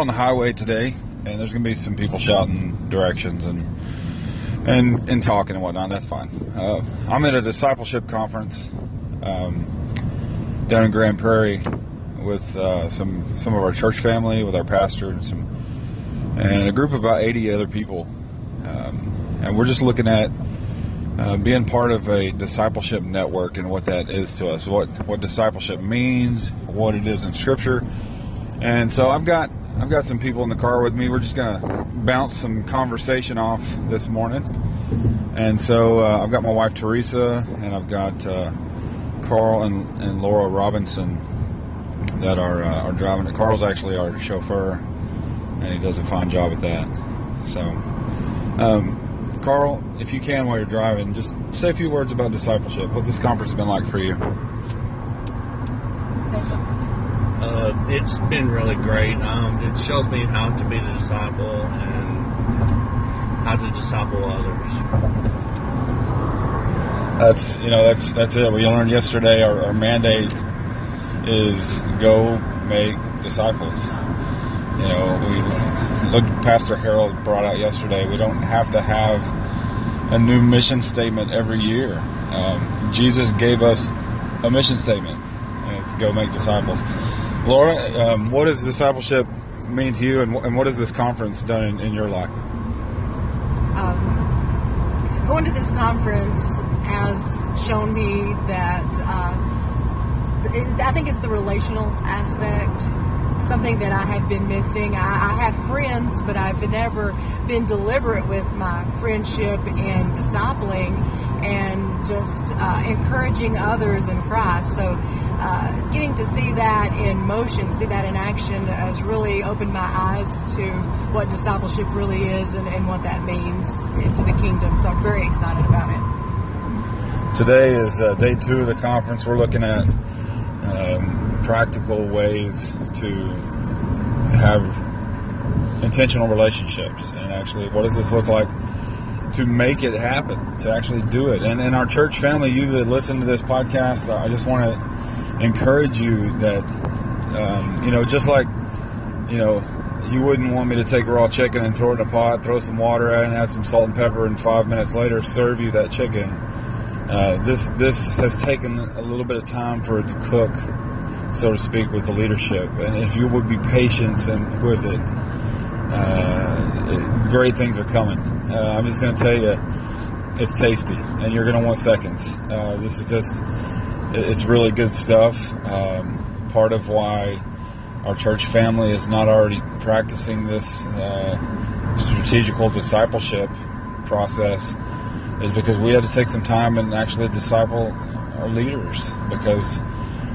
we're on the highway today, and there's going to be some people shouting directions and and and talking and whatnot. That's fine. Uh, I'm at a discipleship conference um, down in Grand Prairie with uh, some some of our church family, with our pastor, and some and a group of about 80 other people, um, and we're just looking at. Uh, being part of a discipleship network and what that is to us, what what discipleship means, what it is in Scripture, and so I've got I've got some people in the car with me. We're just gonna bounce some conversation off this morning. And so uh, I've got my wife Teresa, and I've got uh, Carl and, and Laura Robinson that are uh, are driving. Carl's actually our chauffeur, and he does a fine job at that. So, um, Carl, if you can while you're driving, just say a few words about discipleship. What this conference has been like for you. Uh, it's been really great. Um, it shows me how to be a disciple and how to disciple others. That's you know that's that's it. We learned yesterday. Our, our mandate is go make disciples. You know, we look. Pastor Harold brought out yesterday. We don't have to have a new mission statement every year. Um, Jesus gave us a mission statement, and it's go make disciples. Laura, um, what does discipleship mean to you, and, and what has this conference done in, in your life? Um, going to this conference has shown me that uh, I think it's the relational aspect something that I have been missing. I, I, have friends, but I've never been deliberate with my friendship and discipling and just uh, encouraging others in Christ. So, uh, getting to see that in motion, see that in action, has really opened my eyes to what discipleship really is and, and what that means to the kingdom. So, I'm very excited about it. Today is uh, day two of the conference. We're looking at um, practical ways to have intentional relationships and actually what does this look like to make it happen to actually do it and in our church family you that listen to this podcast i just want to encourage you that um, you know just like you know you wouldn't want me to take raw chicken and throw it in a pot throw some water at it and add some salt and pepper and five minutes later serve you that chicken uh, this this has taken a little bit of time for it to cook so to speak, with the leadership. And if you would be patient and with it, uh, it great things are coming. Uh, I'm just going to tell you, it's tasty, and you're going to want seconds. Uh, this is just, it's really good stuff. Um, part of why our church family is not already practicing this uh, strategical discipleship process is because we had to take some time and actually disciple our leaders because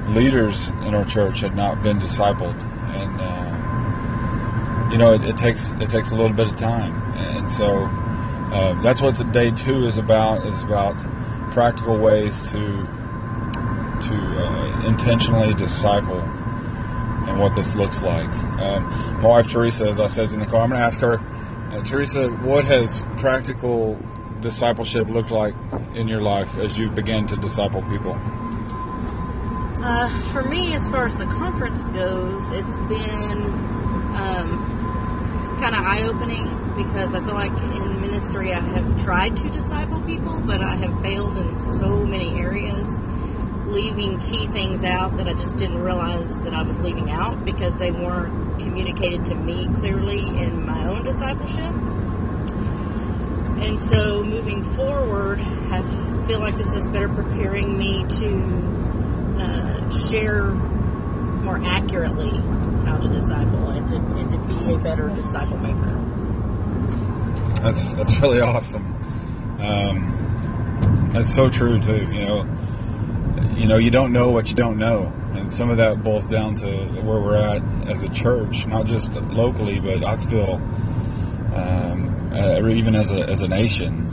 leaders in our church had not been discipled, and uh, you know it, it, takes it takes a little bit of time, and so uh, that's what day two is about. Is about practical ways to to uh, intentionally disciple and what this looks like. Um, my wife Teresa, as I said, in the car. I'm going to ask her, uh, Teresa, what has practical discipleship looked like in your life as you've began to disciple people? Uh, for me, as far as the conference goes, it's been um, kind of eye opening because I feel like in ministry I have tried to disciple people, but I have failed in so many areas, leaving key things out that I just didn't realize that I was leaving out because they weren't communicated to me clearly in my own discipleship. And so moving forward, I feel like this is better preparing me to uh, share more accurately how to disciple and to, and to be a better disciple maker. That's that's really awesome. Um, that's so true too. You know, you know, you don't know what you don't know, and some of that boils down to where we're at as a church, not just locally, but I feel um, uh, even as a as a nation,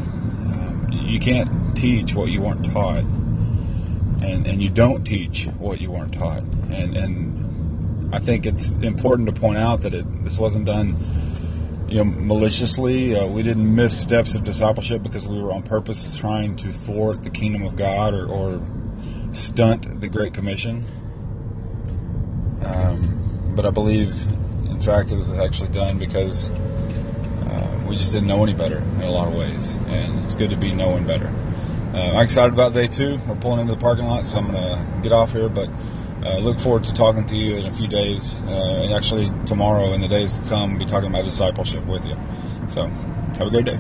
um, you can't teach what you weren't taught and, and you don't teach what you weren't taught. And, and I think it's important to point out that it, this wasn't done you know, maliciously. Uh, we didn't miss steps of discipleship because we were on purpose trying to thwart the kingdom of God or, or stunt the Great Commission. Um, but I believe in fact, it was actually done because uh, we just didn't know any better in a lot of ways, and it's good to be knowing better. Uh, I'm excited about day two. We're pulling into the parking lot, so I'm going to get off here, but uh, look forward to talking to you in a few days. Uh, and actually, tomorrow and the days to come, be talking about discipleship with you. So, have a great day.